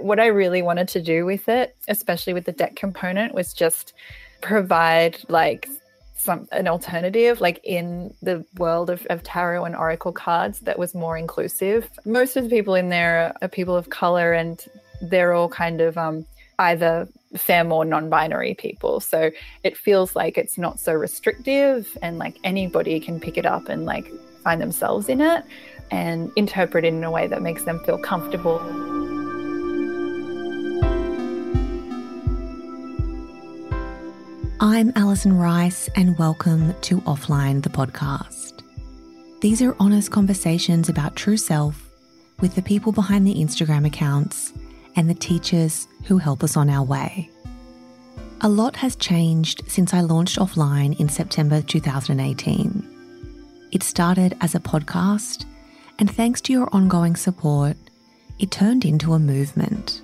what I really wanted to do with it, especially with the deck component, was just provide like some an alternative like in the world of, of tarot and oracle cards that was more inclusive. Most of the people in there are people of color and they're all kind of um, either femme or non-binary people. So it feels like it's not so restrictive and like anybody can pick it up and like find themselves in it and interpret it in a way that makes them feel comfortable I'm Alison Rice, and welcome to Offline, the podcast. These are honest conversations about true self with the people behind the Instagram accounts and the teachers who help us on our way. A lot has changed since I launched Offline in September 2018. It started as a podcast, and thanks to your ongoing support, it turned into a movement.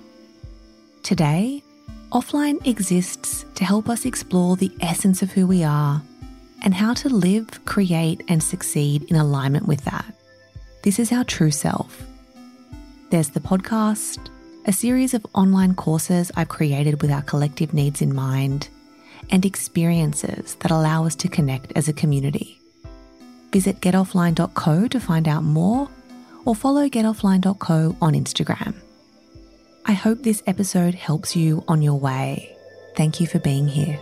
Today, Offline exists to help us explore the essence of who we are and how to live, create, and succeed in alignment with that. This is our true self. There's the podcast, a series of online courses I've created with our collective needs in mind, and experiences that allow us to connect as a community. Visit getoffline.co to find out more or follow getoffline.co on Instagram. I hope this episode helps you on your way. Thank you for being here.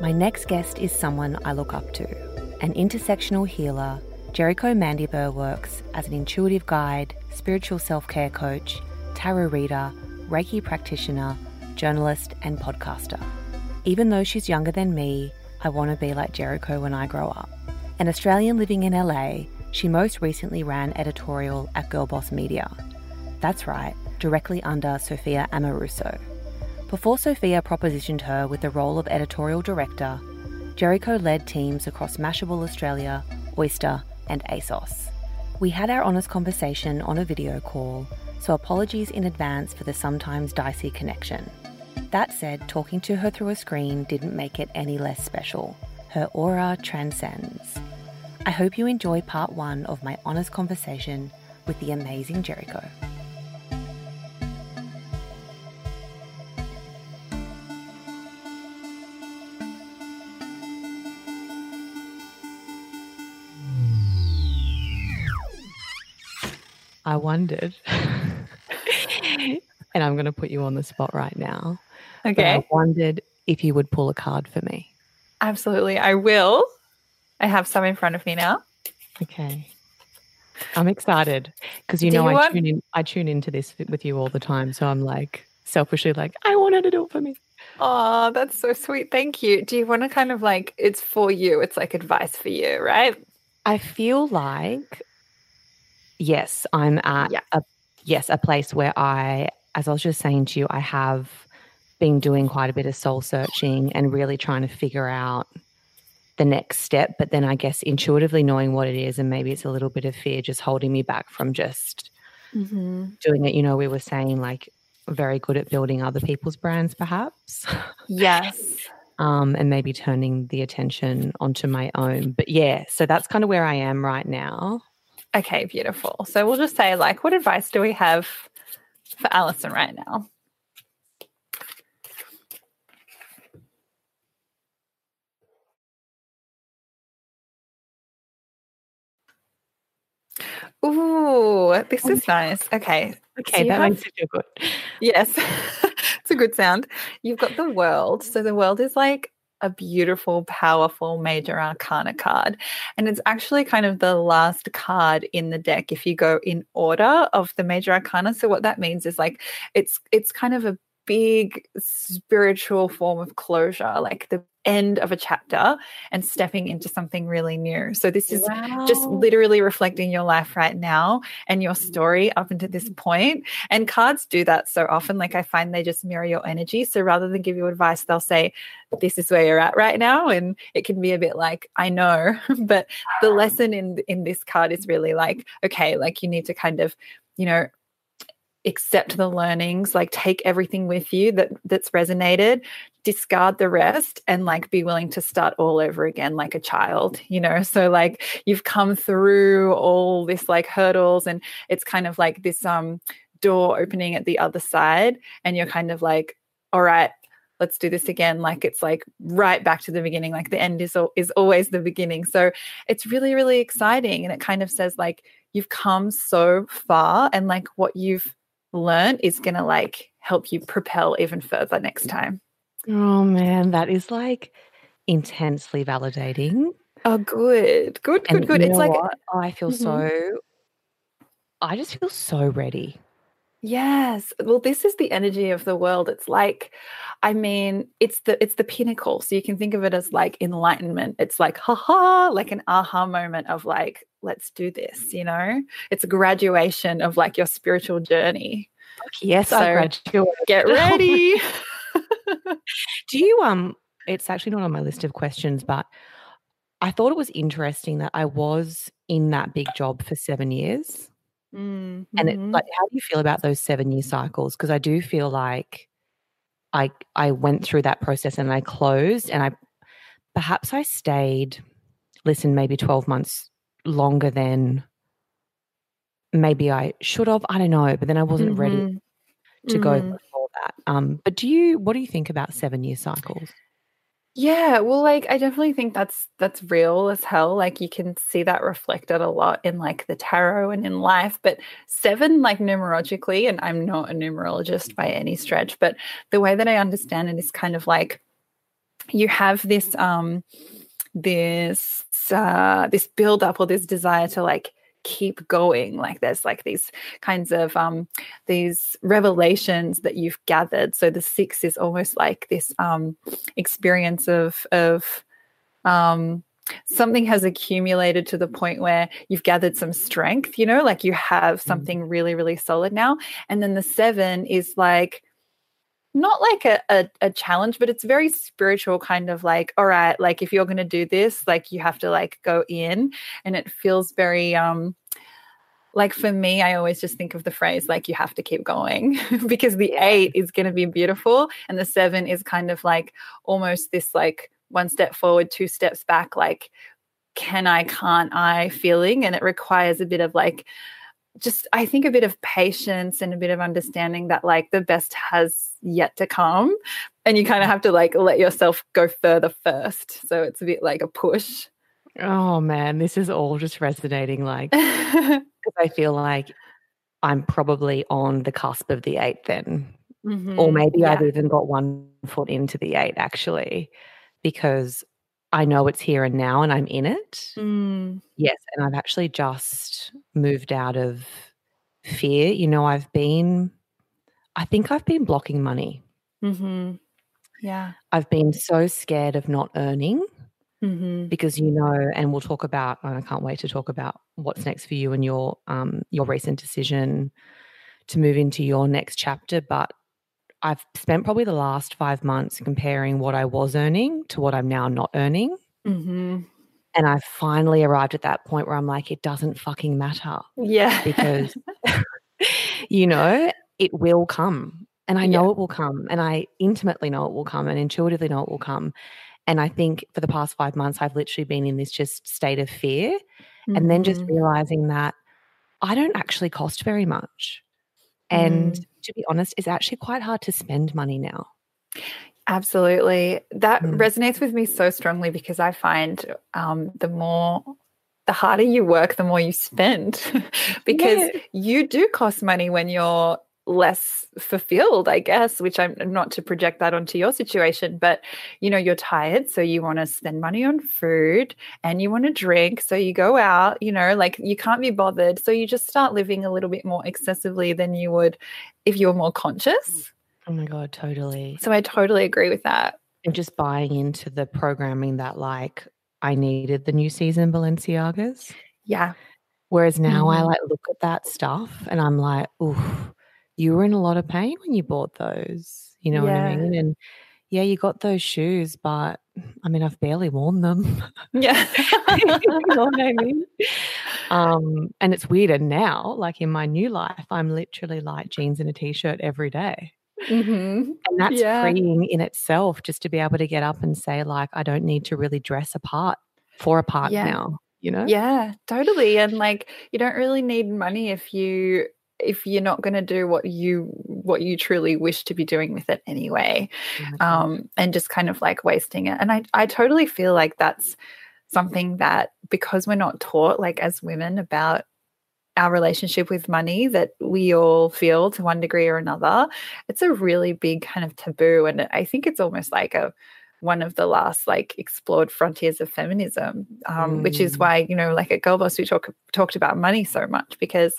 My next guest is someone I look up to an intersectional healer. Jericho Mandybur works as an intuitive guide, spiritual self care coach, tarot reader, Reiki practitioner, journalist, and podcaster. Even though she's younger than me, I want to be like Jericho when I grow up. An Australian living in LA, she most recently ran editorial at Girl Boss Media that's right, directly under Sophia Amoruso. Before Sophia propositioned her with the role of editorial director, Jericho led teams across Mashable Australia, Oyster, and ASOS. We had our honest conversation on a video call, so apologies in advance for the sometimes dicey connection. That said, talking to her through a screen didn't make it any less special. Her aura transcends. I hope you enjoy part one of my honest conversation with the amazing Jericho. I wondered, and I'm going to put you on the spot right now. Okay. I wondered if you would pull a card for me. Absolutely. I will. I have some in front of me now. Okay. I'm excited because you Do know you I want... tune in. I tune into this with you all the time, so I'm like selfishly like I want her to do it for me. Oh, that's so sweet. Thank you. Do you want to kind of like it's for you? It's like advice for you, right? I feel like yes, I'm at yeah. a yes, a place where I, as I was just saying to you, I have been doing quite a bit of soul searching and really trying to figure out the next step. But then I guess intuitively knowing what it is, and maybe it's a little bit of fear just holding me back from just mm-hmm. doing it. You know, we were saying like very good at building other people's brands, perhaps. Yes. um, and maybe turning the attention onto my own. But yeah, so that's kind of where I am right now. Okay, beautiful. So we'll just say, like, what advice do we have for Alison right now? Ooh, this is nice. Okay. Okay, so that have, makes it feel good. Yes, it's a good sound. You've got the world. So the world is like a beautiful, powerful major arcana card. And it's actually kind of the last card in the deck if you go in order of the major arcana. So what that means is like it's it's kind of a big spiritual form of closure, like the end of a chapter and stepping into something really new. So this is wow. just literally reflecting your life right now and your story up until this point. And cards do that so often. Like I find they just mirror your energy. So rather than give you advice, they'll say, this is where you're at right now. And it can be a bit like, I know. but the lesson in in this card is really like, okay, like you need to kind of, you know, accept the learnings like take everything with you that that's resonated discard the rest and like be willing to start all over again like a child you know? So like you've come through all this like hurdles and it's kind of like this um door opening at the other side and you're kind of like all right let's do this again. Like it's like right back to the beginning like the end is is always the beginning. So it's really really exciting and it kind of says like you've come so far and like what you've learned is going to like help you propel even further next time oh man that is like intensely validating oh good good good and good it's like what? i feel mm-hmm. so i just feel so ready Yes. Well, this is the energy of the world. It's like, I mean, it's the it's the pinnacle. So you can think of it as like enlightenment. It's like, haha, like an aha moment of like, let's do this, you know? It's a graduation of like your spiritual journey. Yes, so I Get ready. do you um it's actually not on my list of questions, but I thought it was interesting that I was in that big job for seven years. Mm-hmm. And it, like, how do you feel about those seven year cycles? Because I do feel like I I went through that process and I closed, and I perhaps I stayed. Listen, maybe twelve months longer than maybe I should have. I don't know, but then I wasn't mm-hmm. ready to mm-hmm. go before that. Um, but do you? What do you think about seven year cycles? Yeah, well, like I definitely think that's that's real as hell. Like you can see that reflected a lot in like the tarot and in life. But seven, like numerologically, and I'm not a numerologist by any stretch, but the way that I understand it is kind of like you have this um this uh this build up or this desire to like keep going. Like there's like these kinds of um these revelations that you've gathered. So the six is almost like this um experience of of um something has accumulated to the point where you've gathered some strength you know? Like you have mm. something really really solid now. And then the seven is like not like a, a, a, challenge, but it's very spiritual, kind of like, all right, like if you're going to do this, like you have to like go in. And it feels very, um, like for me, I always just think of the phrase like you have to keep going because the eight is going to be beautiful. And the seven is kind of like almost this like one step forward, two steps back, like can I, can't I feeling. And it requires a bit of like, just I think a bit of patience and a bit of understanding that like the best has yet to come and you kind of have to like let yourself go further first. So it's a bit like a push. Oh man, this is all just resonating like I feel like I'm probably on the cusp of the eight then. Mm-hmm. Or maybe yeah. I've even got one foot into the eight actually because I know it's here and now and I'm in it. Mm. Yes. And I've actually just moved out of fear. You know, I've been, I think I've been blocking money. Mm-hmm. Yeah. I've been so scared of not earning mm-hmm. because, you know, and we'll talk about, and I can't wait to talk about what's next for you and your, um, your recent decision to move into your next chapter. But I've spent probably the last five months comparing what I was earning to what I'm now not earning. Mm-hmm. And I finally arrived at that point where I'm like, it doesn't fucking matter. Yeah. Because, you know, it will come. And I know yeah. it will come. And I intimately know it will come and intuitively know it will come. And I think for the past five months, I've literally been in this just state of fear. Mm-hmm. And then just mm-hmm. realizing that I don't actually cost very much. And mm. To be honest, is actually quite hard to spend money now. Absolutely. That mm. resonates with me so strongly because I find um, the more the harder you work, the more you spend because yeah. you do cost money when you're less fulfilled, I guess, which I'm not to project that onto your situation, but you know, you're tired, so you want to spend money on food and you want to drink, so you go out, you know, like you can't be bothered. So you just start living a little bit more excessively than you would if you were more conscious. Oh my God, totally. So I totally agree with that. And just buying into the programming that, like, I needed the new season Balenciagas. Yeah. Whereas now mm. I like look at that stuff and I'm like, ooh, you were in a lot of pain when you bought those. You know yeah. what I mean? And yeah, you got those shoes, but I mean, I've barely worn them. Yeah. you know what I mean? Um, and it's weirder now, like in my new life, I'm literally like jeans and a t shirt every day. Mm-hmm. And that's yeah. freeing in itself just to be able to get up and say, like, I don't need to really dress apart for a part yeah. now, you know? Yeah, totally. And like, you don't really need money if you if you're not going to do what you what you truly wish to be doing with it anyway mm-hmm. um, and just kind of like wasting it and i i totally feel like that's something that because we're not taught like as women about our relationship with money that we all feel to one degree or another it's a really big kind of taboo and i think it's almost like a one of the last like explored frontiers of feminism um, mm. which is mm. why you know like at girlboss we talk talked about money so much because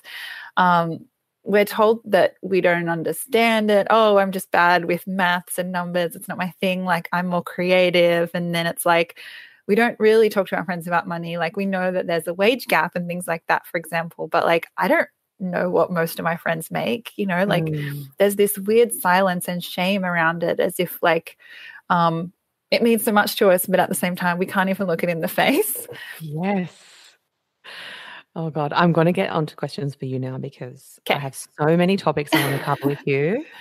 um, we're told that we don't understand it. Oh, I'm just bad with maths and numbers. It's not my thing. Like, I'm more creative. And then it's like, we don't really talk to our friends about money. Like, we know that there's a wage gap and things like that, for example. But like, I don't know what most of my friends make. You know, like, mm. there's this weird silence and shame around it as if, like, um, it means so much to us, but at the same time, we can't even look it in the face. Yes. Oh God, I'm going to get onto questions for you now because okay. I have so many topics I want to cover with you.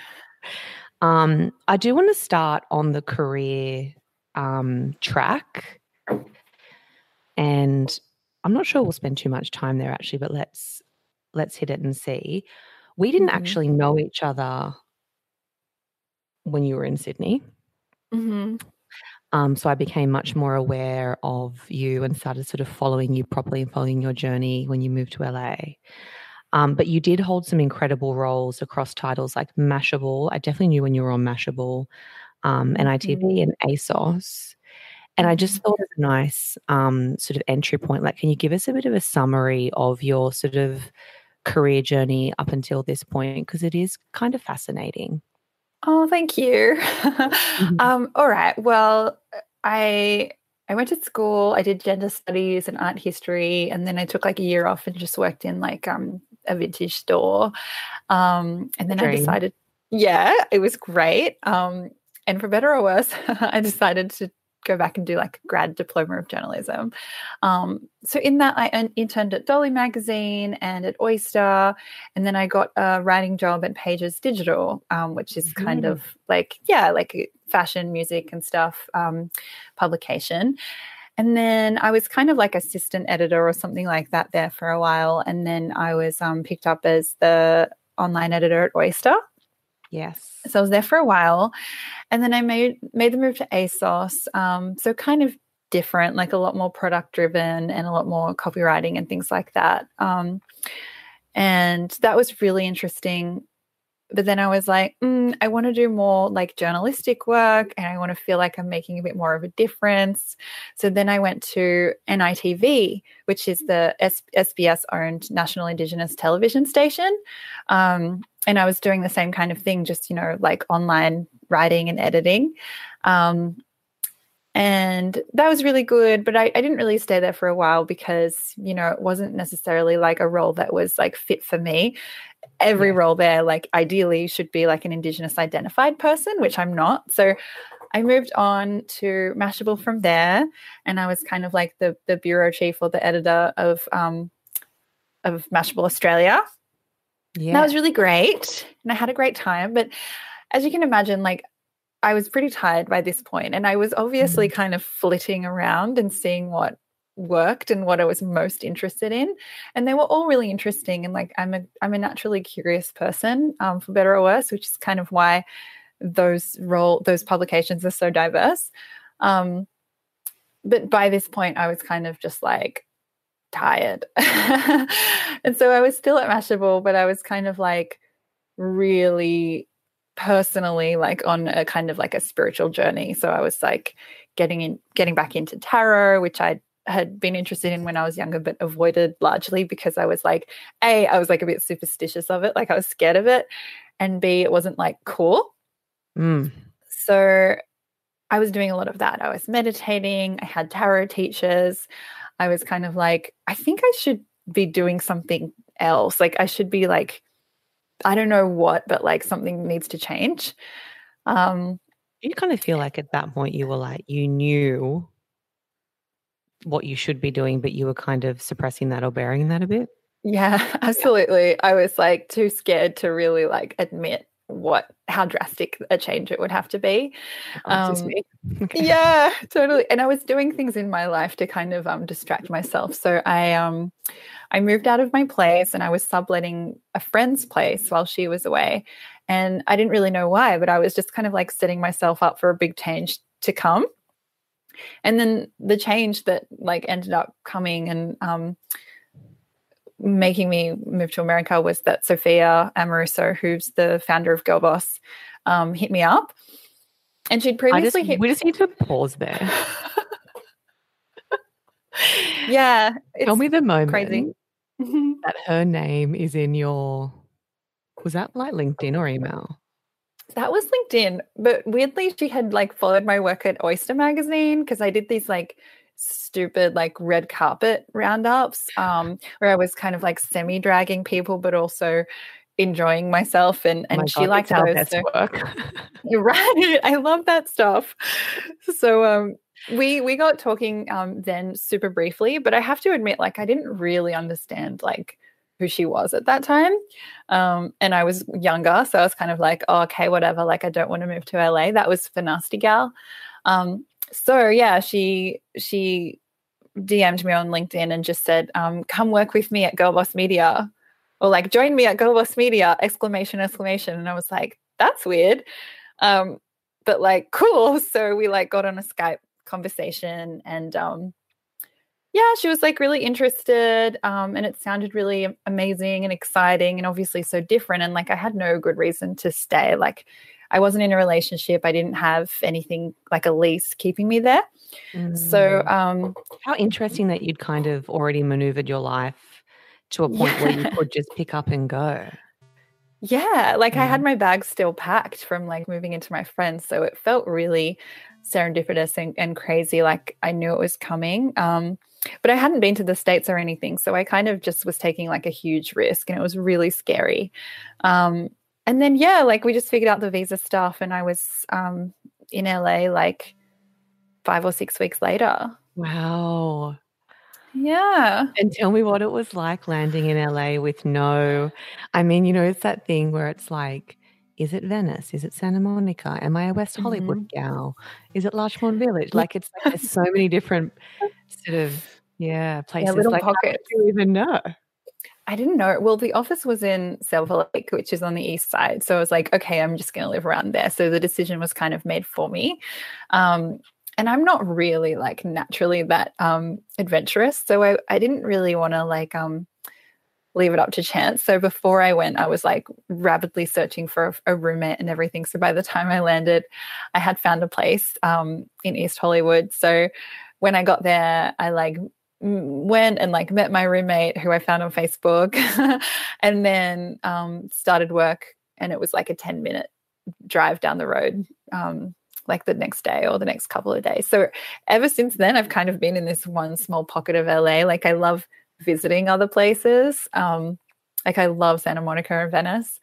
Um, I do want to start on the career um, track, and I'm not sure we'll spend too much time there actually, but let's let's hit it and see. We didn't mm-hmm. actually know each other when you were in Sydney. Mm-hmm. Um, so I became much more aware of you and started sort of following you properly and following your journey when you moved to LA. Um, but you did hold some incredible roles across titles like Mashable. I definitely knew when you were on Mashable, um, and NITV mm-hmm. and ASOS. And I just mm-hmm. thought it was a nice um, sort of entry point. Like, can you give us a bit of a summary of your sort of career journey up until this point? Because it is kind of fascinating. Oh, thank you. mm-hmm. um, all right. Well, I I went to school. I did gender studies and art history, and then I took like a year off and just worked in like um, a vintage store. Um, and then Dream. I decided, yeah, it was great. Um, and for better or worse, I decided to go back and do like a grad diploma of journalism. Um, so in that, I interned at Dolly Magazine and at Oyster, and then I got a writing job at Pages Digital, um, which is kind mm. of like yeah, like fashion, music, and stuff um, publication. And then I was kind of like assistant editor or something like that there for a while, and then I was um, picked up as the online editor at Oyster. Yes. So I was there for a while, and then I made made the move to ASOS. Um, so kind of different, like a lot more product driven and a lot more copywriting and things like that. Um, and that was really interesting but then I was like, mm, I want to do more like journalistic work and I want to feel like I'm making a bit more of a difference. So then I went to NITV, which is the S- SBS owned National Indigenous television station. Um, and I was doing the same kind of thing, just, you know, like online writing and editing. Um, and that was really good but I, I, didn't really stay there for a while because you know it wasn't necessarily like a role that was like fit for me every yeah. role there like ideally should be like an indigenous identified person which i'm not so i moved on to mashable from there and i was kind of like the the bureau chief or the editor of um of mashable australia yeah that was really great and i had a great time but as you can imagine like I was pretty tired by this point, and I was obviously mm-hmm. kind of flitting around and seeing what worked and what I was most interested in. And they were all really interesting. And like I'm a I'm a naturally curious person, um, for better or worse, which is kind of why those role those publications are so diverse. Um, but by this point, I was kind of just like tired, and so I was still at Mashable, but I was kind of like really personally like on a kind of like a spiritual journey so i was like getting in getting back into tarot which i had been interested in when I was younger, but avoided largely because I was like, A, I was like a bit superstitious of it. Like I was scared of it. And B, it wasn't like cool. Mm. So I was doing a lot of that. I was meditating. I had tarot teachers. I was kind of like, I think I should be doing something else. Like I should be like, I don't know what, but like something needs to change. Um, you kind of feel like at that point you were like, you knew what you should be doing, but you were kind of suppressing that or burying that a bit? Yeah, absolutely. I was like too scared to really like admit what how drastic a change it would have to be. Um, okay. Yeah, totally. And I was doing things in my life to kind of um, distract myself. So I um I moved out of my place and I was subletting a friend's place while she was away. And I didn't really know why, but I was just kind of like setting myself up for a big change to come. And then the change that like ended up coming and um making me move to America was that Sophia Amoruso, who's the founder of Girl Boss, um, hit me up. And she'd previously just, hit We just need to pause there. yeah. Tell me the moment crazy. that her name is in your was that like LinkedIn or email? That was LinkedIn, but weirdly she had like followed my work at Oyster magazine because I did these like stupid like red carpet roundups um, where I was kind of like semi dragging people, but also enjoying myself and and oh she God, liked those so. work. you're right i love that stuff so um we we got talking um then super briefly but i have to admit like i didn't really understand like who she was at that time. Um and i was younger so i was kind of like oh, okay whatever like i don't want to move to la that was for nasty gal. Um so yeah, she she DM'd me on LinkedIn and just said, um, "Come work with me at Girl Boss Media," or like "Join me at Girl Boss Media!" Exclamation exclamation, and I was like, "That's weird," um, but like cool. So we like got on a Skype conversation, and um, yeah, she was like really interested, um, and it sounded really amazing and exciting, and obviously so different. And like I had no good reason to stay. Like I wasn't in a relationship. I didn't have anything like a lease keeping me there. Mm. So, um, how interesting that you'd kind of already maneuvered your life to a point yeah. where you could just pick up and go. Yeah, like mm. I had mm. my bags still packed from like moving into my friends, so it felt really serendipitous and, and crazy. Like I knew it was coming. Um, but I hadn't been to the States or anything. So I kind of just was taking like a huge risk and it was really scary. Um, and then yeah, like we just figured out the visa stuff, and I was um, in LA like five or six weeks later. Wow. Yeah. And tell me what it was like landing in LA with no, I mean, you know, it's that thing where it's like, is it Venice? Is it Santa Monica? Am I a West Hollywood mm-hmm. gal? Is it Larchmont Village? Like it's like there's so many different sort of yeah places. Yeah, little like, pockets. you even know? I didn't know. Well, the office was in Silver Lake, which is on the east side. So I was like, okay, I'm just going to live around there. So the decision was kind of made for me. Um, and I'm not really like naturally that um, adventurous. So I, I didn't really want to like um, leave it up to chance. So before I went, I was like rapidly searching for a, a roommate and everything. So by the time I landed, I had found a place um, in East Hollywood. So when I got there, I like went and like met my roommate who I found on Facebook and then um, started work and it was like a 10 minute drive down the road um, like the next day or the next couple of days. So ever since then I've kind of been in this one small pocket of LA. Like I love visiting other places. Um, like I love Santa Monica and Venice,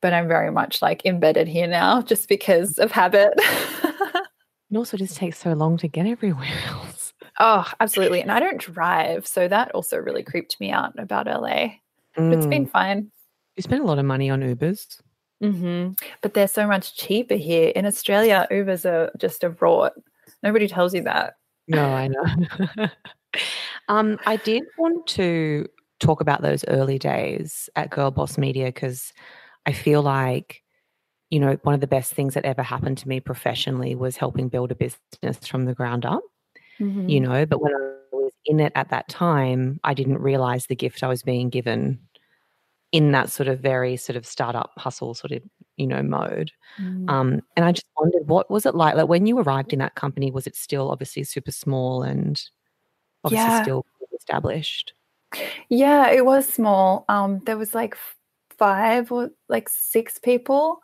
but I'm very much like embedded here now just because of habit. it also just takes so long to get everywhere else. Oh, absolutely. And I don't drive. So that also really creeped me out about LA. Mm. It's been mm. fine. You spend a lot of money on Ubers. Mm-hmm. But they're so much cheaper here. In Australia, Ubers are just a rort. Nobody tells you that. No, I know. Um, I did want to talk about those early days at Girl Boss Media because I feel like, you know, one of the best things that ever happened to me professionally was helping build a business from the ground up mm-hmm. you know, but when I was in it at that time, I didn't realize the gift I was being given in that sort of very sort of startup hustle sort of you know mode mm. um, and i just wondered what was it like like when you arrived in that company was it still obviously super small and obviously yeah. still established yeah it was small um, there was like five or like six people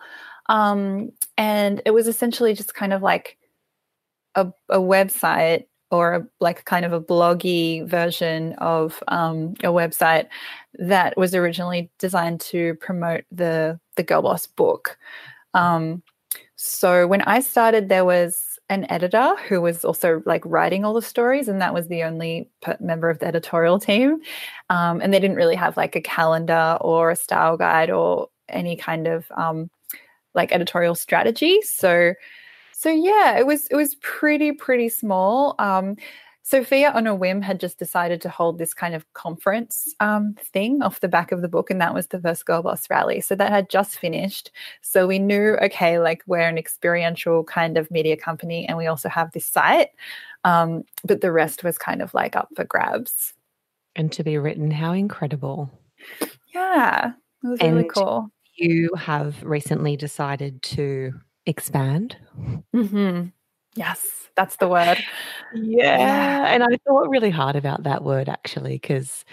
um, and it was essentially just kind of like a, a website or a, like kind of a bloggy version of um, a website that was originally designed to promote the the Girl Boss book. Um, so when I started, there was an editor who was also like writing all the stories, and that was the only member of the editorial team. Um, and they didn't really have like a calendar or a style guide or any kind of um, like editorial strategy. So, so yeah, it was it was pretty pretty small. Um, Sophia, on a whim, had just decided to hold this kind of conference um, thing off the back of the book, and that was the first Girl Boss rally. So that had just finished. So we knew, okay, like we're an experiential kind of media company, and we also have this site. Um, but the rest was kind of like up for grabs. And to be written, how incredible! Yeah, it was and really cool. You have recently decided to expand. Mm-hmm. Yes, that's the word. Yeah. yeah. And I thought really hard about that word actually, because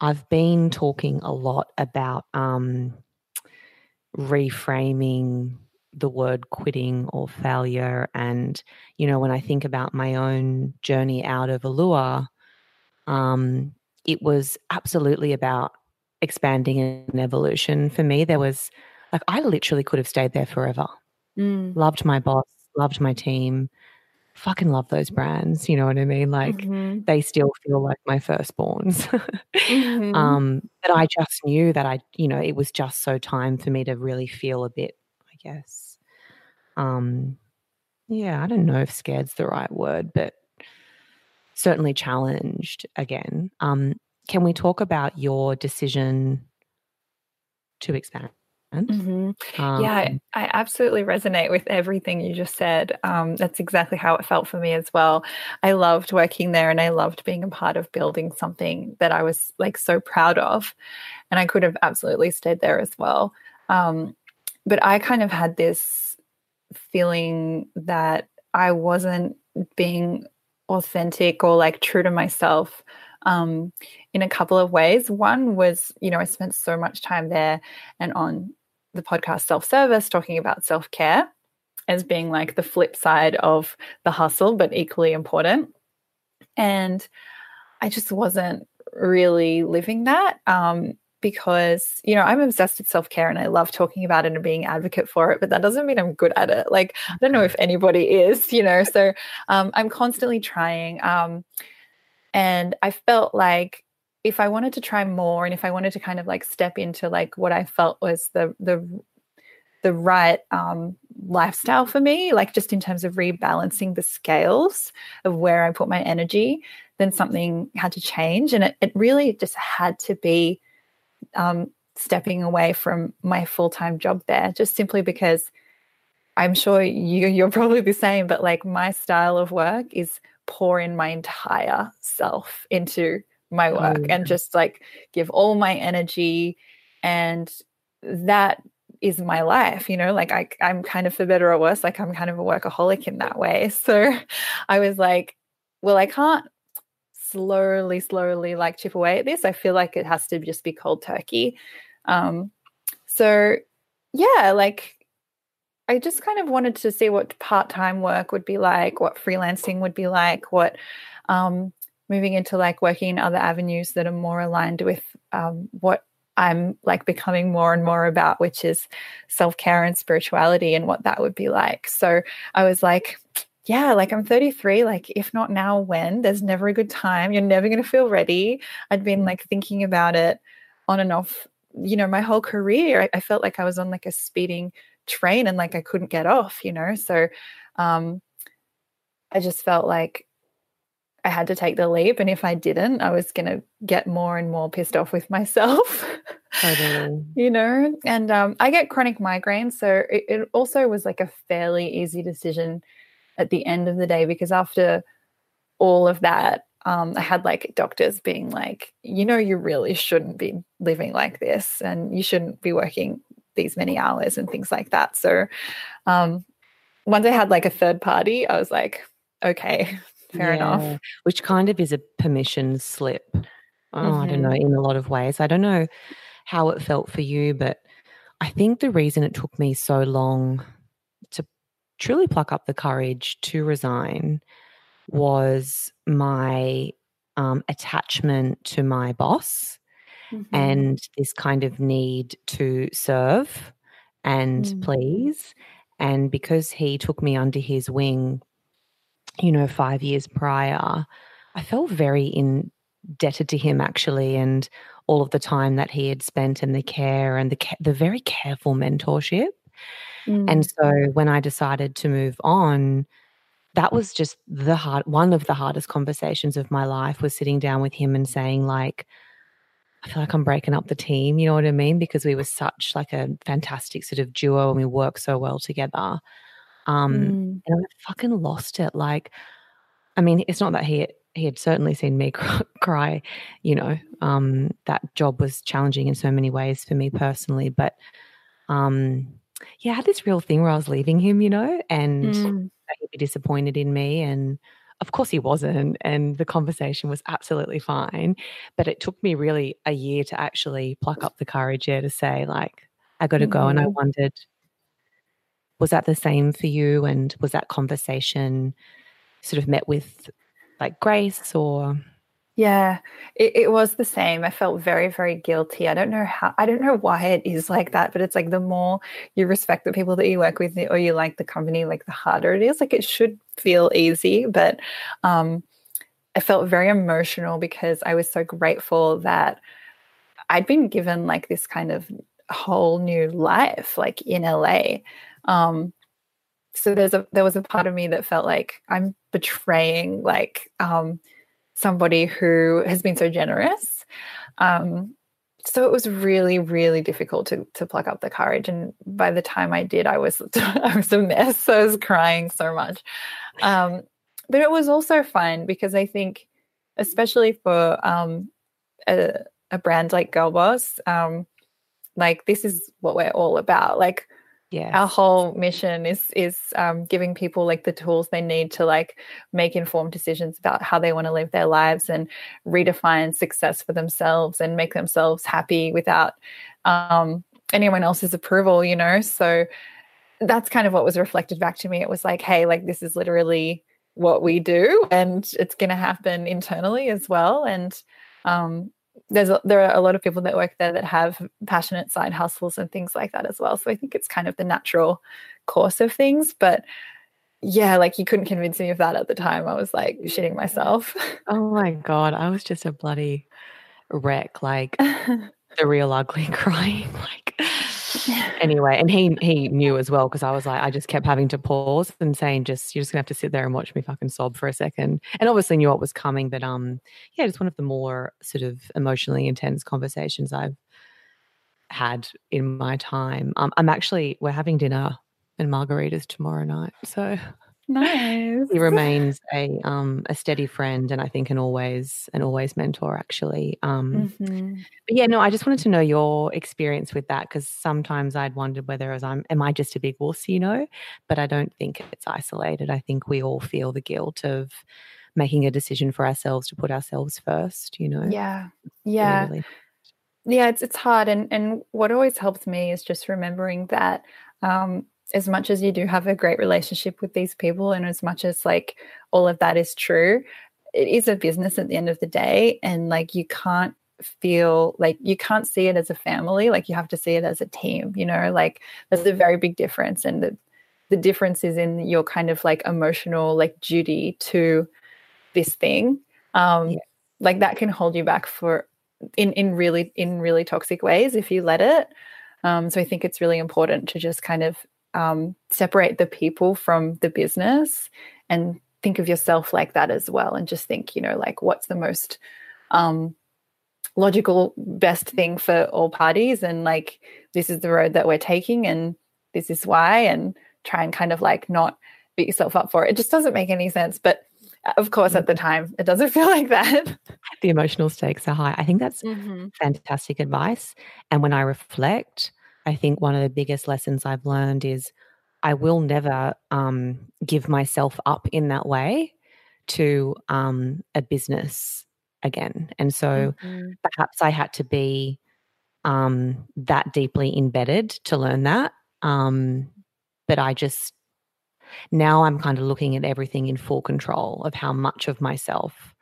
I've been talking a lot about um, reframing the word quitting or failure. And, you know, when I think about my own journey out of Allure, um, it was absolutely about expanding and evolution. For me, there was like, I literally could have stayed there forever. Mm. Loved my boss, loved my team, fucking love those brands. You know what I mean? Like mm-hmm. they still feel like my firstborns. mm-hmm. um, but I just knew that I, you know, it was just so time for me to really feel a bit, I guess. Um, yeah, I don't know if scared's the right word, but certainly challenged again. Um, can we talk about your decision to expand? Mm-hmm. Um, yeah, I, I, absolutely resonate with everything you just said. Um, that's exactly how it felt for me as well. I loved working there and I loved being a part of building something that I was like so proud of. And I could have absolutely stayed there as well. Um, but I kind of had this feeling that I wasn't being authentic or like true to myself um, in a couple of ways. One was, you know, I spent so much time there and on the podcast Self Service talking about self care as being like the flip side of the hustle, but equally important. And I just wasn't really living that um, because, you know, I'm obsessed with self care and I love talking about it and being advocate for it, but that doesn't mean I'm good at it. Like, I don't know if anybody is, you know, so um, I'm constantly trying. Um, and I felt like if I wanted to try more and if I wanted to kind of like step into like what I felt was the the the right um, lifestyle for me, like just in terms of rebalancing the scales of where I put my energy, then something had to change. And it, it really just had to be um, stepping away from my full time job there, just simply because I'm sure you, you're probably the same, but like my style of work is pour in my entire self into my work oh, yeah. and just like give all my energy and that is my life you know like I, i'm kind of for better or worse like i'm kind of a workaholic in that way. So i was like well i can't slowly slowly like chip away at this. I feel like it has to just be cold turkey. Um so yeah like i just kind of wanted to see what part-time work would be like what freelancing would be like what um moving into like working in other avenues that are more aligned with um, what I'm like becoming more and more about, which is self care and spirituality and what that would be like. So I was like, yeah, like I'm 33. Like, if not now, when? There's never a good time. You're never going to feel ready. I'd been like thinking about it on and off, you know, my whole career. I, I felt like I was on like a speeding train and like I couldn't get off, you know? So, um, I just felt like I had to take the leap. And if I didn't, I was going to get more and more pissed off with myself. Totally. you know, and um, I get chronic migraines. So it, it, also was like a fairly easy decision at the end of the day because after all of that, um, I had like doctors being like, you know, you really shouldn't be living like this and you shouldn't be working these many hours and things like that. So um, once I had like a third party, I was like, okay, fair yeah, enough. Which kind of is a permission slip. Oh, mm-hmm. I don't know, mm-hmm. in a lot of ways. I don't know how it felt for you, but I think the reason it took me so long to truly pluck up the courage to resign was my um, attachment to my boss mm-hmm. and this kind of need to serve and mm. please. And because he took me under his wing you know, five years prior, I felt very indebted to him actually, and all of the time that he had spent and the care and the the very careful mentorship. Mm. And so when I decided to move on, that was just the hard one of the hardest conversations of my life was sitting down with him and saying like I feel like I'm breaking up the team, you know what I mean? Because we were such like a fantastic sort of duo and we work so well together. Um mm. and I fucking lost it. Like I mean, it's not that he he had certainly seen me cry, you know. Um that job was challenging in so many ways for me personally, but um yeah, I had this real thing where I was leaving him, you know, and mm. he'd be disappointed in me and of course he wasn't and the conversation was absolutely fine but it took me really a year to actually pluck up the courage yeah to say like i got to mm-hmm. go and i mm-hmm. wondered was that the same for you and was that conversation sort of met with like grace or yeah, it, it was the same. I felt very, very guilty. I don't know how, I don't know why it is like that, but it's like the more you respect the people that you work with or you like the company, like the harder it is. Like it should feel easy, but um, I felt very emotional because I was so grateful that I'd been given like this kind of whole new life, like in LA. Um, so there's a there was a part of me that felt like I'm betraying like um somebody who has been so generous. Um, so it was really, really difficult to to pluck up the courage. And by the time I did, I was I was a mess. So I was crying so much. Um, but it was also fun because I think, especially for um, a, a brand like Girl Boss, um, like this is what we're all about. Like yeah our whole mission is is um, giving people like the tools they need to like make informed decisions about how they want to live their lives and redefine success for themselves and make themselves happy without um, anyone else's approval you know? So that's kind of what was reflected back to me. It was like hey like this is literally what we do and it's going to happen internally as well. And um, there's a, there are a lot of people that work there that have passionate side hustles and things like that as well. So I think it's kind of the natural course of things. But yeah, like you couldn't convince me of that at the time. I was like shitting myself. Oh my god, I was just a bloody wreck, like the real ugly crying, like anyway, and he he knew as well because I was like, I just kept having to pause and saying, just you're just gonna have to sit there and watch me fucking sob for a second. And obviously knew what was coming, but um, yeah, it's one of the more sort of emotionally intense conversations I've had in my time. Um, I'm actually we're having dinner and margaritas tomorrow night, so Nice. he remains a um a steady friend and I think an always an always mentor actually. Um mm-hmm. but yeah, no, I just wanted to know your experience with that because sometimes I'd wondered whether as I'm am I just a big wuss, you know? But I don't think it's isolated. I think we all feel the guilt of making a decision for ourselves to put ourselves first, you know. Yeah. Yeah. Really. Yeah, it's it's hard and and what always helps me is just remembering that um as much as you do have a great relationship with these people and as much as like all of that is true it is a business at the end of the day and like you can't feel like you can't see it as a family like you have to see it as a team you know? Like there's a very big difference and the the difference is in your kind of like emotional like duty to this thing. Um yeah. like that can hold you back for in in really in really toxic ways if you let it. Um so i think it's really important to just kind of um, separate the people from the business and think of yourself like that as well and just think you know like what's the most um, logical best thing for all parties and like this is the road that we're taking and this is why and try and kind of like not beat yourself up for it. It just doesn't make any sense but uh, of course at the time it doesn't feel like that. The emotional stakes are high. I think that's mm-hmm. fantastic advice. And when i reflect I think one of the biggest lessons I've learned is I will never um, give myself up in that way to um, a business again. And so mm-hmm. perhaps I had to be um, that deeply embedded to learn that. Um, but I just, now I'm kind of looking at everything in full control of how much of myself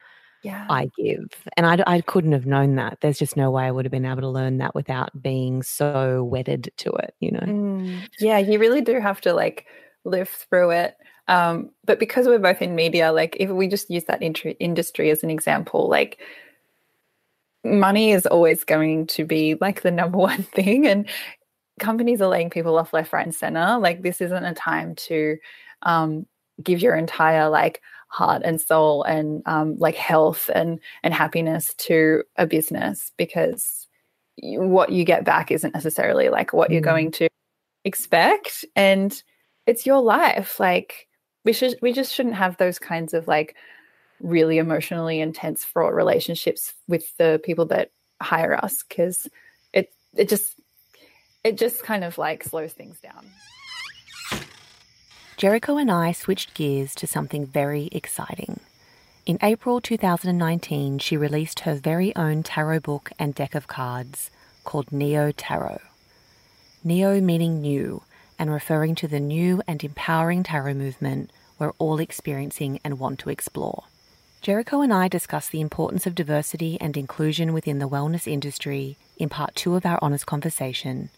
yeah. I give. And I, I couldn't have known that. There's just no way I would have been able to learn that without being so wedded to it, you know? Mm, yeah, you really do have to like live through it. Um, but because we're both in media, like if we just use that int- industry as an example, like money is always going to be like the number one thing. And companies are laying people off left, right, and center. Like this isn't a time to um, give your entire like heart and soul and um, like health and and happiness to a business because what you get back isn't necessarily like what mm. you're going to expect and it's your life like we should we just shouldn't have those kinds of like really emotionally intense fraught relationships with the people that hire us because it it just it just kind of like slows things down. Jericho and I switched gears to something very exciting. In April 2019, she released her very own tarot book and deck of cards called Neo Tarot. Neo meaning new and referring to the new and empowering tarot movement we're all experiencing and want to explore. Jericho and I discuss the importance of diversity and inclusion within the wellness industry in part two of our honest conversation,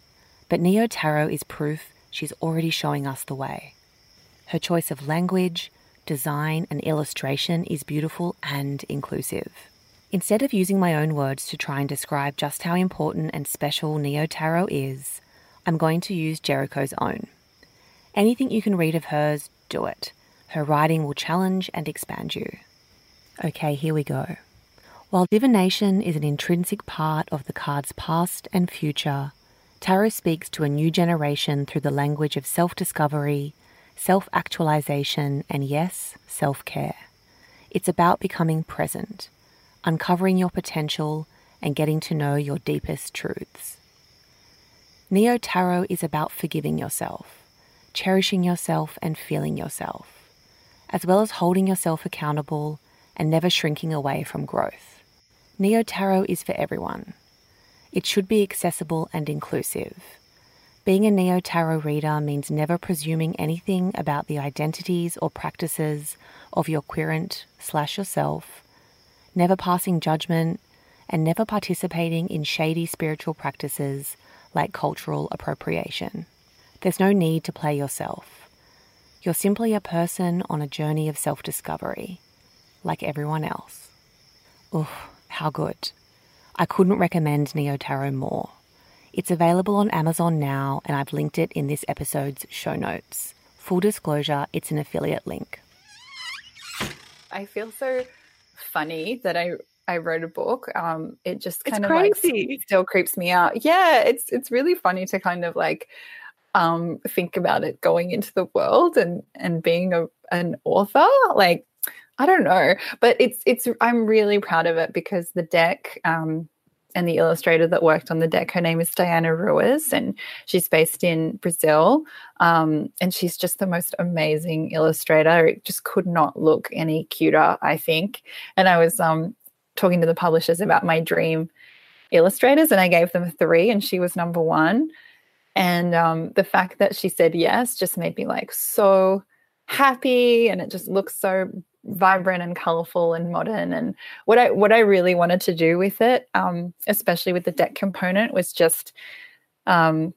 but Neo Tarot is proof she's already showing us the way. Her choice of language, design, and illustration is beautiful and inclusive. Instead of using my own words to try and describe just how important and special Neo Tarot is, I'm going to use Jericho's own. Anything you can read of hers, do it. Her writing will challenge and expand you. Okay, here we go. While divination is an intrinsic part of the card's past and future, tarot speaks to a new generation through the language of self discovery, self actualization, and yes, self care. It's about becoming present, uncovering your potential, and getting to know your deepest truths. Neo Tarot is about forgiving yourself, cherishing yourself, and feeling yourself as well as holding yourself accountable and never shrinking away from growth. Neo Tarot is for everyone. It should be accessible and inclusive. Being a Neo Tarot reader means never presuming anything about the identities or practices of your querent slash yourself, never passing judgment, and never participating in shady spiritual practices like cultural appropriation. There's no need to play yourself. You're simply a person on a journey of self discovery, like everyone else. Ooh, how good. I couldn't recommend Neo Tarot more. It's available on Amazon now, and I've linked it in this episode's show notes. Full disclosure, it's an affiliate link. I feel so funny that I I wrote a book. Um, it just kind it's of crazy. like still creeps me out. Yeah, it's it's really funny to kind of like um, think about it going into the world and and being a, an author like i don't know but it's it's i'm really proud of it because the deck um, and the illustrator that worked on the deck her name is diana ruiz and she's based in brazil. Um, and she's just the most amazing illustrator. It just could not look any cuter i think. And i was um, talking to the publishers about my dream illustrators and i gave them three and she was number one. And um, the fact that she said yes just made me like so happy and it just looks so vibrant and colorful and modern and what i what i really wanted to do with it um, especially with the deck component was just um,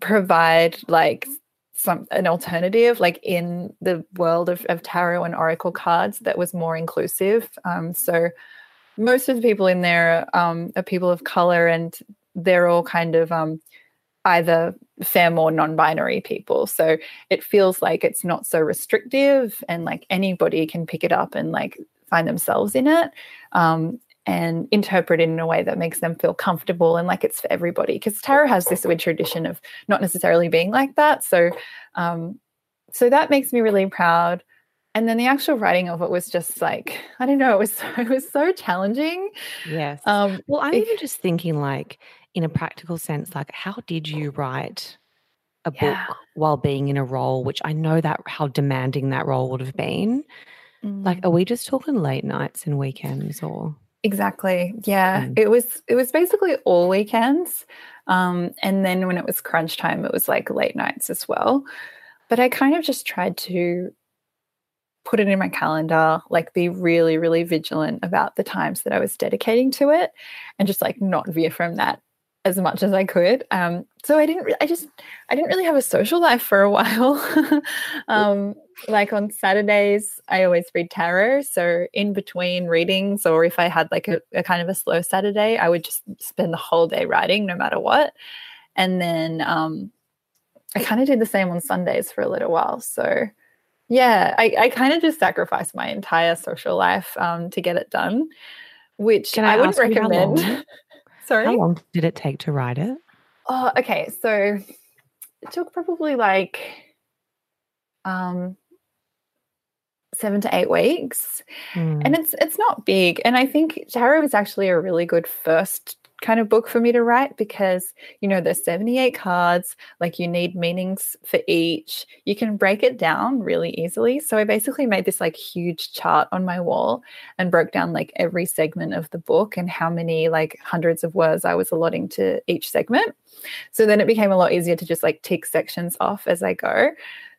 provide like some an alternative like in the world of, of tarot and oracle cards that was more inclusive. Um, so most of the people in there um, are people of color and they're all kind of um, either femme or non-binary people. So it feels like it's not so restrictive and like anybody can pick it up and like find themselves in it um, and interpret it in a way that makes them feel comfortable and like it's for everybody. Because tarot has this weird tradition of not necessarily being like that. So um, so that makes me really proud. And then the actual writing of it was just like i don't know it was so, it was so challenging. Yes. Um, well i'm even just thinking like in a practical sense, like how did you write a yeah. book while being in a role, which I know that how demanding that role would have been? Mm. Like, are we just talking late nights and weekends or? Exactly. Yeah. Mm. It was it was basically all weekends. Um, and then when it was crunch time, it was like late nights as well. But I kind of just tried to put it in my calendar, like be really, really vigilant about the times that I was dedicating to it and just like not veer from that as much as I could. Um, so I didn't, re- I just, I didn't really have a social life for a while. um, like on Saturdays, I always read tarot. So in between readings, or if I had like a, a, kind of a slow Saturday, I would just spend the whole day writing, no matter what. And then um, I kind of did the same on Sundays for a little while. So yeah, I, I kind of just sacrificed my entire social life um, to get it done, which Can I I, would ask you how recommend. Sorry. How long did it take to write it? Oh, okay. So it took probably like um seven to eight weeks. Mm. And it's it's not big. And I think Tarot is actually a really good first kind of book for me to write because you know there's 78 cards, like you need meanings for each. You can break it down really easily. So I basically made this like huge chart on my wall and broke down like every segment of the book and how many like hundreds of words I was allotting to each segment. So then it became a lot easier to just like tick sections off as I go.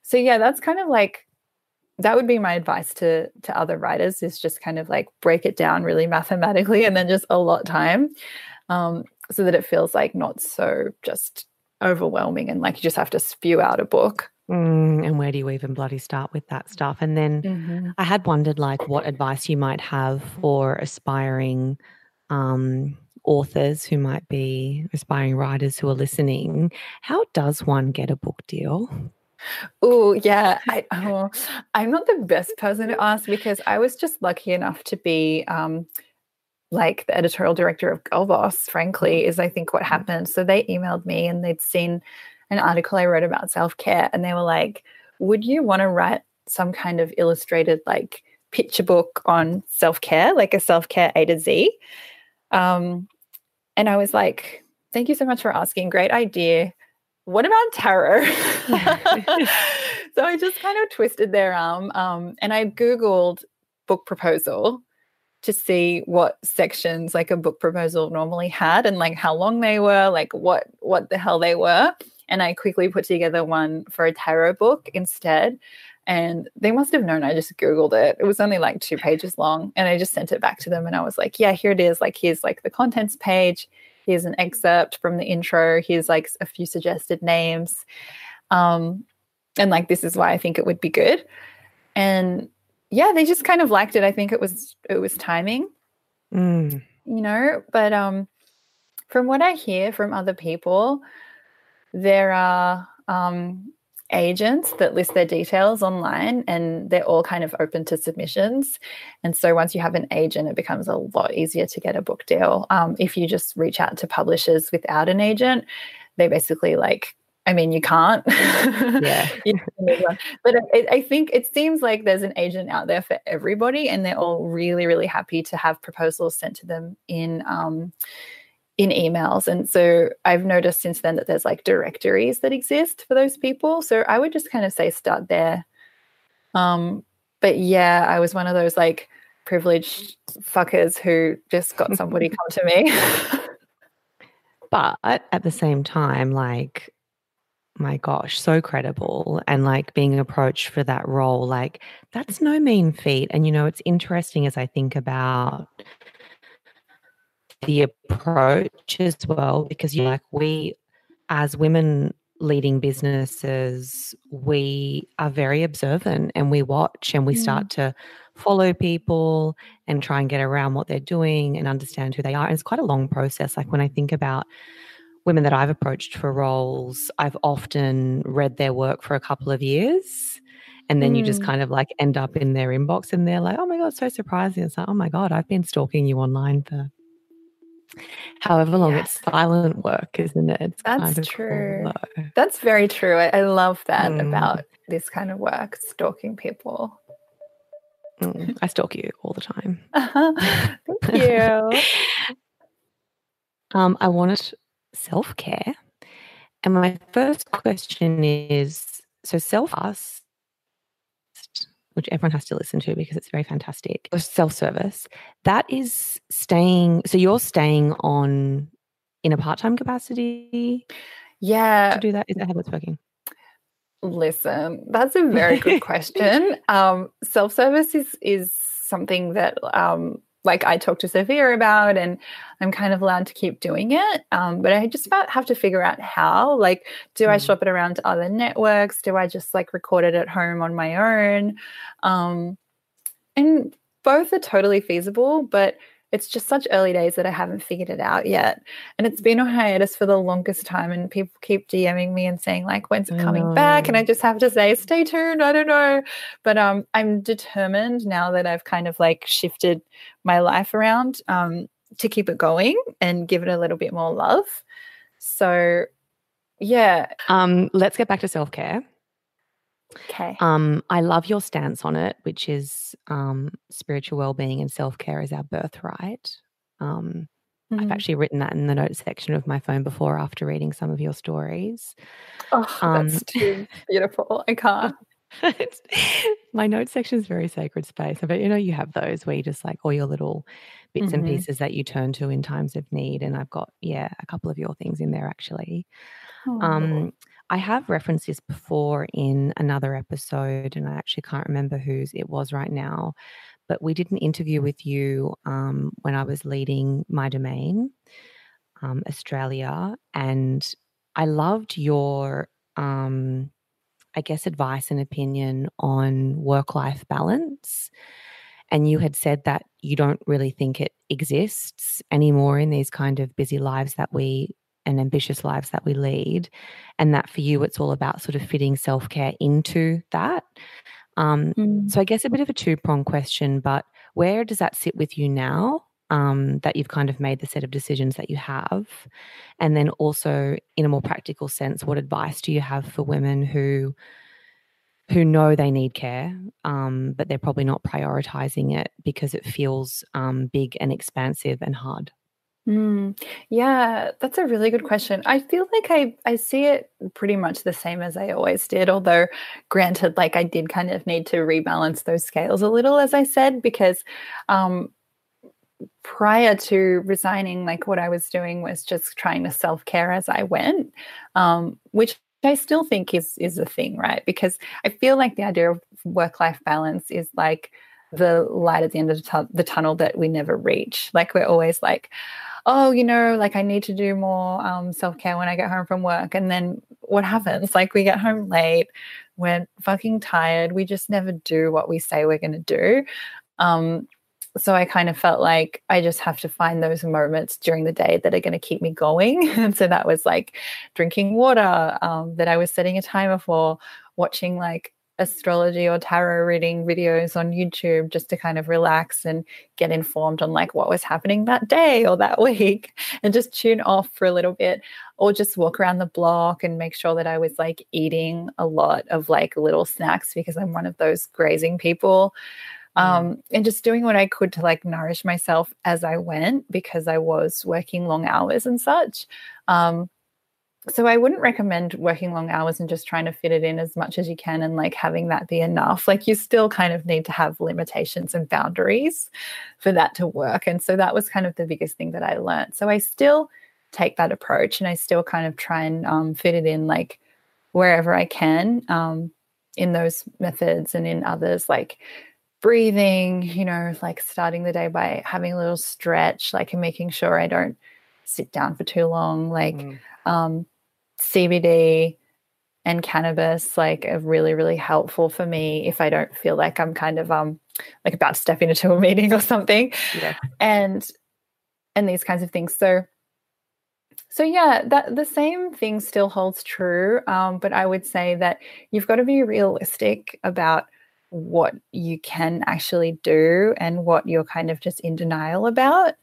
So yeah, that's kind of like that would be my advice to to other writers is just kind of like break it down really mathematically and then just a lot time um, so that it feels like not so just overwhelming and like you just have to spew out a book Mm, and where do you even bloody start with that stuff? And then I had wondered, like, what advice you might have for aspiring um, authors who might be aspiring writers who are listening. How does one get a book deal? Oh yeah, I, oh, I'm not the best person to ask because I was just lucky enough to be um, like the editorial director of Girlboss. Frankly, is I think what happened. So they emailed me and they'd seen an article I wrote about self care, and they were like, "Would you want to write some kind of illustrated like picture book on self care, like a self care A to Z?" Um, and I was like, "Thank you so much for asking. Great idea." what about tarot? so I just kind of twisted their arm um, and I Googled book proposal to see what sections like a book proposal normally had and like how long they were, like what what the hell they were. And I quickly put together one for a tarot book instead. And they must have known I just Googled it. It was only like two pages long. And I just sent it back to them and I was like, yeah, here it is. Like, here's like the contents page here's an excerpt from the intro here's like a few suggested names um and like this is why i think it would be good yeah they just kind of liked it i think it was it was timing Mm. you know but um from what i hear from other people there are um agents that list their details online and they're all kind of open to submissions. And so once you have an agent, it becomes a lot easier to get a book deal. Um, if you just reach out to publishers without an agent, they basically like, I mean, you can't. Yeah. You but I, I think it seems like there's an agent out there for everybody, and they're all really, really happy to have proposals sent to them in. Um, in emails. And so I've noticed since then that there's like directories that exist for those people. So I would just kind of say start there. Um, but yeah, I was one of those like privileged fuckers who just got somebody come to me. But at the same time, like, my gosh, so credible. And like being approached for that role, like, that's no mean feat. And, you know, it's interesting as I think about the approach as well, because you like, we as women leading businesses, we are very observant and we watch and we Mm. start to follow people and try and get around what they're doing and understand who they are. And it's quite a long process. Like when I think about women that I've approached for roles, I've often read their work for a couple of years. And then you just Mm. kind of like end up in their inbox and they're like, oh my God, so surprising. It's like, oh my God, I've been stalking you online for however long. It's silent work, isn't it? It's That's kind of true. Cool. That's very true. I, I love that Mm. about this kind of work, stalking people. Mm, I stalk you all the time. Thank you. Um, I wanted self care. And my first question is so self asked, which everyone has to listen to because it's very fantastic. Self service, that is staying. So you're staying on in a part time capacity Yeah. to do that? Is that how it's working? Listen, that's a very good question. Um, self-service is is something that um, like I talked to Sophia about, and I'm kind of allowed to keep doing it. Um, but I just about have to figure out how. Like, do I Mm. shop it around to other networks? Do I just like record it at home on my own? Um, and both are totally feasible, but it's just such early days that I haven't figured it out yet. And it's been on hiatus for the longest time. And people keep DMing me and saying, like, when's it coming mm. back? And I just have to say, stay tuned. I don't know. But um, I'm determined now that I've kind of like shifted my life around um, to keep it going and give it a little bit more love. So, yeah. Um, let's get back to self care. Okay. Um, I love your stance on it, which is um, spiritual well-being and self-care is our birthright. Um, mm-hmm. I've actually written that in the notes section of my phone before after reading some of your stories. Oh, that's um, too beautiful. I can't. my notes section is very sacred space. But you know you have those where you just like all your little bits mm-hmm. and pieces that you turn to in times of need. And I've got, yeah, a couple of your things in there actually. Oh. Um, I have referenced this before in another episode, and I actually can't remember whose it was right now. But we did an interview with you um, when I was leading my domain, um, Australia, and I loved your, um, I guess, advice and opinion on work life balance. And you had said that you don't really think it exists anymore in these kind of busy lives that we and ambitious lives that we lead, and that for you, it's all about sort of fitting self care into that. Um, mm. So, I guess a bit of a two prong question, but where does that sit with you now? Um, that you've kind of made the set of decisions that you have, and then also in a more practical sense, what advice do you have for women who who know they need care, um, but they're probably not prioritizing it because it feels um, big and expansive and hard? Mm, yeah, that's a really good question. I feel like I I see it pretty much the same as I always did, although granted, like I did kind of need to rebalance those scales a little, as I said, because um, prior to resigning, like what I was doing was just trying to self care as I went, um, which I still think is is a thing, right? Because I feel like the idea of work life balance is like the light at the end of the, tu- the tunnel that we never reach. Like we're always like, oh, you know, like I need to do more um, self care when I get home from work. And then what happens? Like we get home late, we're fucking tired. We just never do what we say we're going to do. Um, so I kind of felt like I just have to find those moments during the day that are going to keep me going. and so that was like drinking water um, that I was setting a timer for, watching like astrology or tarot reading videos on YouTube just to kind of relax and get informed on like what was happening that day or that week and just tune off for a little bit or just walk around the block and make sure that I was like eating a lot of like little snacks because I'm one of those grazing people. Mm. Um, and just doing what I could to like nourish myself as I went because I was working long hours and such. Um, so I wouldn't recommend working long hours and just trying to fit it in as much as you can and like having that be enough. Like you still kind of need to have limitations and boundaries for that to work. And so that was kind of the biggest thing that I learned. So I still take that approach and I still kind of try and um, fit it in like wherever I can um, in those methods and in others, like breathing, you know, like starting the day by having a little stretch, like and making sure I don't sit down for too long, like. Mm. Um, CBD and cannabis like are really really helpful for me if I don't feel like I'm kind of um like about to step into a meeting or something. Yeah. And and these kinds of things. So so yeah, that the same thing still holds true, um, but I would say that you've got to be realistic about what you can actually do and what you're kind of just in denial about.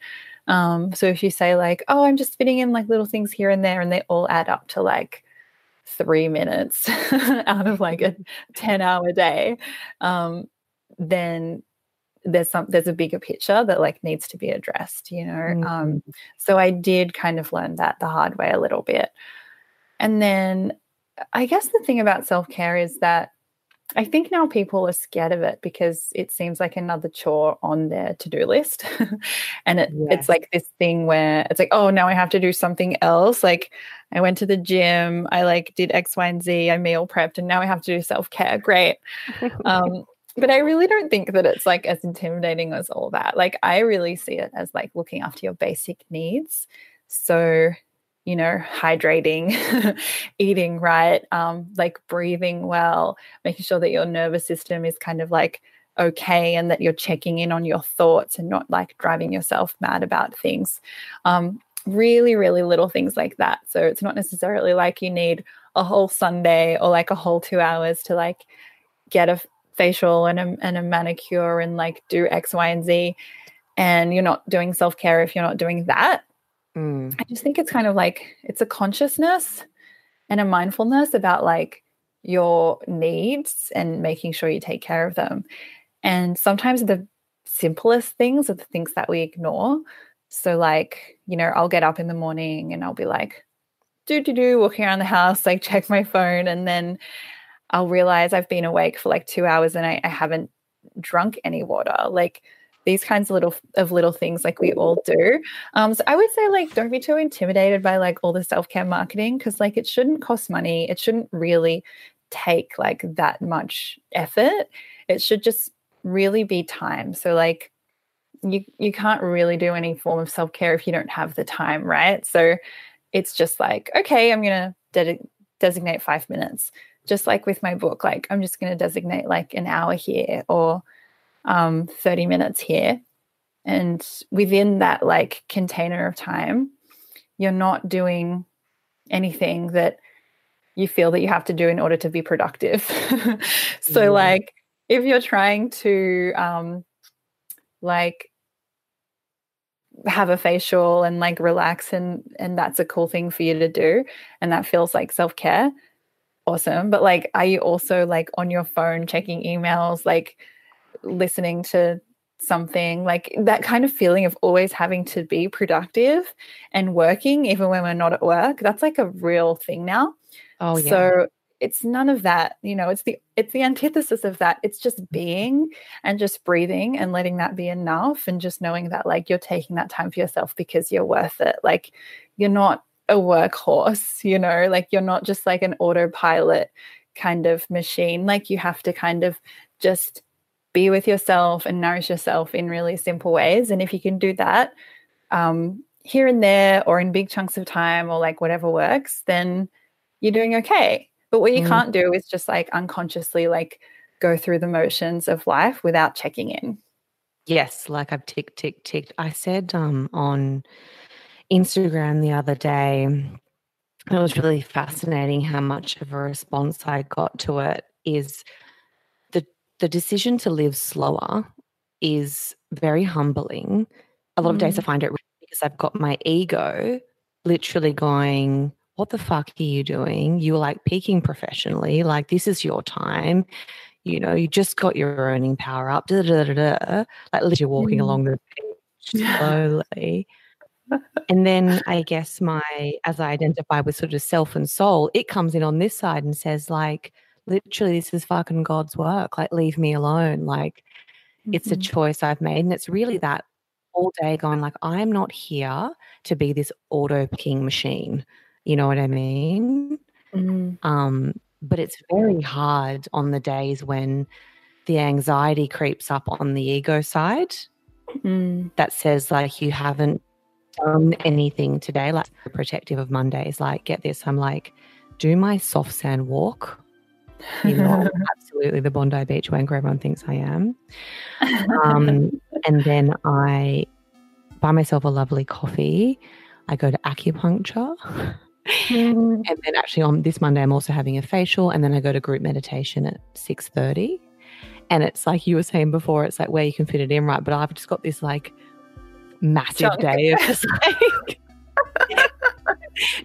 Um, so if you say like, oh, I'm just fitting in like little things here and there, and they all add up to like three minutes out of like a 10 hour day, um, then there's some there's a bigger picture that like needs to be addressed, you know. Um, mm-hmm. Um, so I did kind of learn that the hard way a little bit. And then I guess the thing about self-care is that I think now people are scared of it because it seems like another chore on their to-do list. and it, yes. it's like this thing where it's like, oh, now I have to do something else. Like I went to the gym, I like did X, Y, and Z, I meal prepped, and now I have to do self-care. Great. um, but I really don't think that it's like as intimidating as all that. Like I really see it as like looking after your basic needs. So you know, hydrating, eating right, um, like breathing well, making sure that your nervous system is kind of like okay and that you're checking in on your thoughts and not like driving yourself mad about things. Um, really, really little things like that. So it's not necessarily like you need a whole Sunday or like a whole two hours to like get a facial and a, and a manicure and like do X, Y, and Z. And you're not doing self care if you're not doing that. Mm. I just think it's kind of like it's a consciousness and a mindfulness about like your needs and making sure you take care of them. And sometimes the simplest things are the things that we ignore. So, like, you know, I'll get up in the morning and I'll be like, do, do, do, walking around the house, like, check my phone. And then I'll realize I've been awake for like two hours and I, I haven't drunk any water. Like, these kinds of little of little things like we all do. Um so i would say like don't be too intimidated by like all the self-care marketing because like it shouldn't cost money. It shouldn't really take like that much effort. It should just really be time. So like you you can't really do any form of self-care if you don't have the time right? So it's just like okay i'm to de- designate 5 minutes. Just like with my book like i'm just to designate like an hour here or um, 30 minutes here. And within that like container of time, you're not doing anything that you feel that you have to do in order to be productive. so, mm. like, if you're trying to, um, like, have a facial and like relax and and that's a cool thing for you to do and that feels like self-care awesome but like are you also like on your phone checking emails like listening to something like that kind of feeling of always having to be productive and working even when we're not at work that's like a real thing now. Oh yeah. so it's none of that you know it's the it's the antithesis of that. It's just being and just breathing and letting that be enough and just knowing that like you're taking that time for yourself because you're worth it. Like you're not a workhorse you know like you're not just like an autopilot kind of machine. Like you have to kind of just be with yourself and nourish yourself in really simple ways. And if you can do that um, here and there or in big chunks of time or like whatever works, then you're doing okay. But what you mm. can't do is just like unconsciously like go through the motions of life without checking in. Yes, like I've ticked, ticked, ticked. I said um, on Instagram the other day, it was really fascinating how much of a response I got to it is the decision to live slower is very humbling. A lot mm. of days I mm. find it because I've got my ego literally going, What the fuck are you doing? You're like peaking professionally. Like, this is your time. You know, you just got your earning power up. Da, da, da, da. Like, literally walking mm. along the beach slowly. and then I guess my, as I identify with sort of self and soul, it comes in on this side and says, like, literally this is fucking God's work. Like, leave me alone. Like, mm-hmm. it's a mm-hmm. choice I've made. And it's really that all day going, like, I'm not here to be this auto picking machine. You know what I mean? Mm-hmm. Um, but it's very hard on the days when the anxiety creeps up on the ego side mm. that says, like, you haven't done anything today. Like, protective of Mondays. Like, get this. I'm like, do my soft sand walk you know, absolutely the Bondi Beach wanker everyone thinks I am. Um, and then I buy myself a lovely coffee. I go to acupuncture. Mm. and then actually on this Monday I'm also having a facial and then I go to group meditation at 6:30. And it's like you were saying before, it's like where you can fit it in, right? But I've just got this like massive day of just like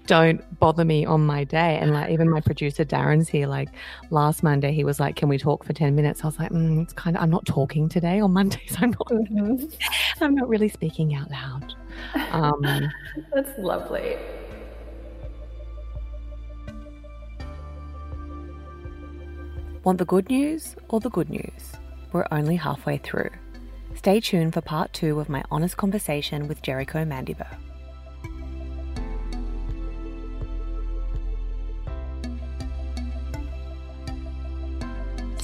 don't bother me on my day. And like even my producer Darren's here. Like last Monday, he was like, "Can we talk for ten minutes?" I was like, mm, "It's kind of I'm not talking today on Mondays. I'm not. Mm-hmm. I'm not really speaking out loud." Um, That's lovely. Want the good news or the good news? We're only halfway through. Stay tuned for part two of my honest conversation with Jericho Mandybur.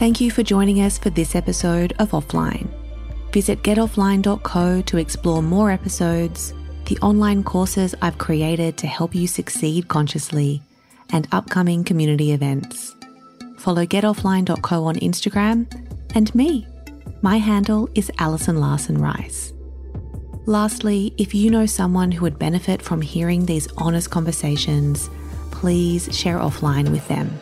Thank you for joining us for this episode of Offline. Visit getoffline.co to explore more episodes, the online courses I've created to help you succeed consciously, and upcoming community events. Follow getoffline.co on Instagram and me My handle is Alison Larson Rice. Lastly, if you know someone who would benefit from hearing these honest conversations, please share offline with them.